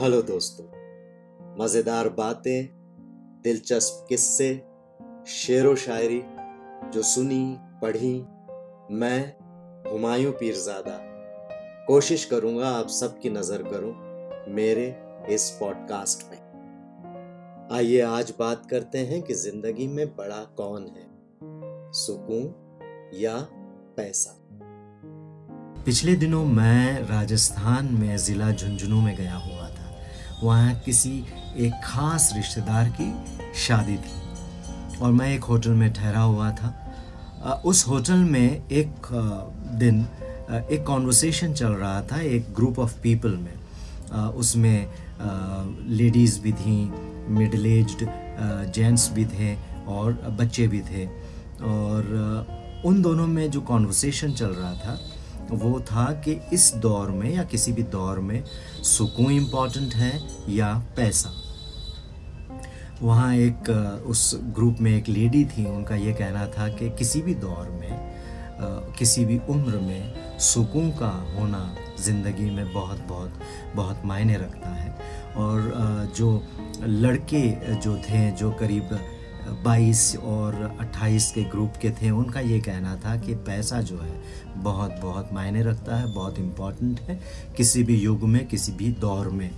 Hello दोस्तों, मज़ेदार बातें, दिलचस्प किस्से, शेरो शायरी जो सुनी, पढ़ी, मैं, हुमायूं पीरजादा। कोशिश करूँगा आप सबकी नज़र करूँ मेरे इस पॉडकास्ट में। आइए आज बात करते हैं कि ज़िंदगी में बड़ा कौन है, सुकून या पैसा। पिछले दिनों मैं राजस्थान में ज़िला झुंझुनू में गया हुआ वहाँ किसी एक ख़ास रिश्तेदार की शादी थी। और मैं एक होटल में ठहरा हुआ था। उस होटल में एक दिन एक कॉन्वर्सेशन चल रहा था एक ग्रुप ऑफ़ पीपल में। उसमें लेडीज़ भी थी मिडल एज्ड जेंट्स भी थे और बच्चे भी थे। और उन दोनों में जो कॉन्वर्सेशन चल रहा था वो था कि इस दौर में या किसी भी दौर में सुकून इंपॉर्टेंट है या पैसा। वहाँ एक उस ग्रुप में एक लेडी थी, उनका ये कहना था कि किसी भी दौर में किसी भी उम्र में सुकून का होना ज़िंदगी में बहुत बहुत बहुत मायने रखता है। और जो लड़के जो थे, जो करीब 22 और 28 के ग्रुप के थे, उनका ये कहना था कि पैसा जो है बहुत बहुत मायने रखता है, बहुत इंपॉर्टेंट है, किसी भी युग में, किसी भी दौर में।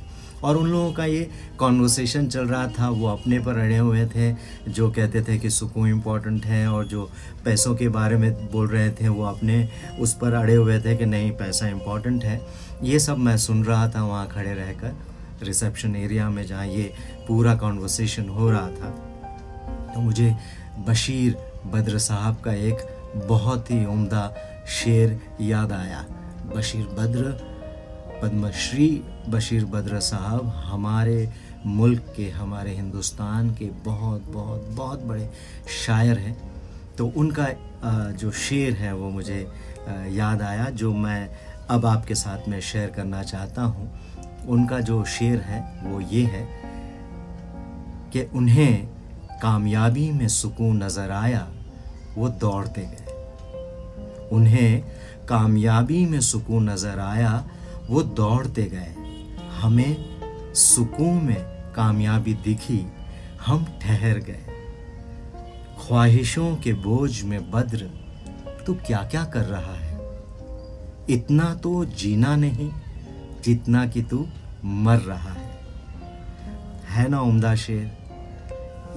और उन लोगों का ये कॉन्वर्सेशन चल रहा था, वो अपने पर अड़े हुए थे, जो कहते थे कि सुकून इंपॉर्टेंट है, और जो पैसों के बारे में बोल रहे थे, वो अपने उस पर अड़े हुए थे कि नहीं, पैसा इंपॉर्टेंट है। ये सब मैं सुन रहा था वहाँ खड़े रहकर रिसेप्शन एरिया में जहाँ ये पूरा कॉन्वर्सेशन हो रहा था। तो मुझे बशीर बद्र साहब का एक बहुत ही उम्दा शेर याद आया। बशीर बद्र, पद्मश्री बशीर बद्र साहब हमारे मुल्क के, हमारे हिंदुस्तान के बहुत बहुत बहुत बड़े शायर हैं। तो उनका जो शेर है वो मुझे याद आया, जो मैं अब आपके साथ में शेयर करना चाहता हूँ। उनका जो शेर है वो ये है कि उन्हें कामयाबी में सुकून नज़र आया, वो दौड़ते गए। उन्हें कामयाबी में सुकून नज़र आया, वो दौड़ते गए। हमें सुकून में कामयाबी दिखी, हम ठहर गए। ख्वाहिशों के बोझ में बद्र, तू क्या क्या कर रहा है? इतना तो जीना नहीं, जितना कि तू मर रहा है। है ना, उम्दा शेर?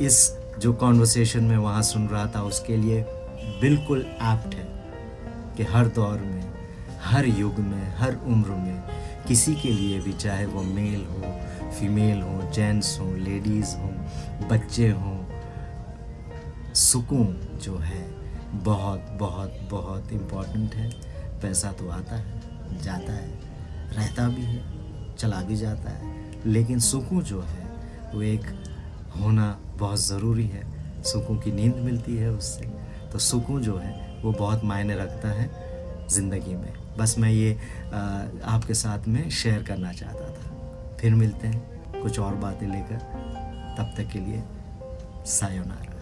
इस जो कॉन्वर्सेशन में वहाँ सुन रहा था, उसके लिए बिल्कुल एप्ट है। कि हर दौर में, हर युग में, हर उम्र में, किसी के लिए भी चाहे वो मेल हो, फीमेल हो, जेंट्स हो, लेडीज़ हो, बच्चे हों, सुकून जो है बहुत बहुत बहुत इंपॉर्टेंट है। पैसा तो आता है, जाता है, रहता भी है, चला भी जाता है। लेकिन सुकून जो है, वो एक होना बहुत ज़रूरी है। सुकून की नींद मिलती है उससे। तो सुकून जो है वो बहुत मायने रखता है ज़िंदगी में। बस मैं ये आपके साथ में शेयर करना चाहता था। फिर मिलते हैं कुछ और बातें लेकर। तब तक के लिए सायोनारा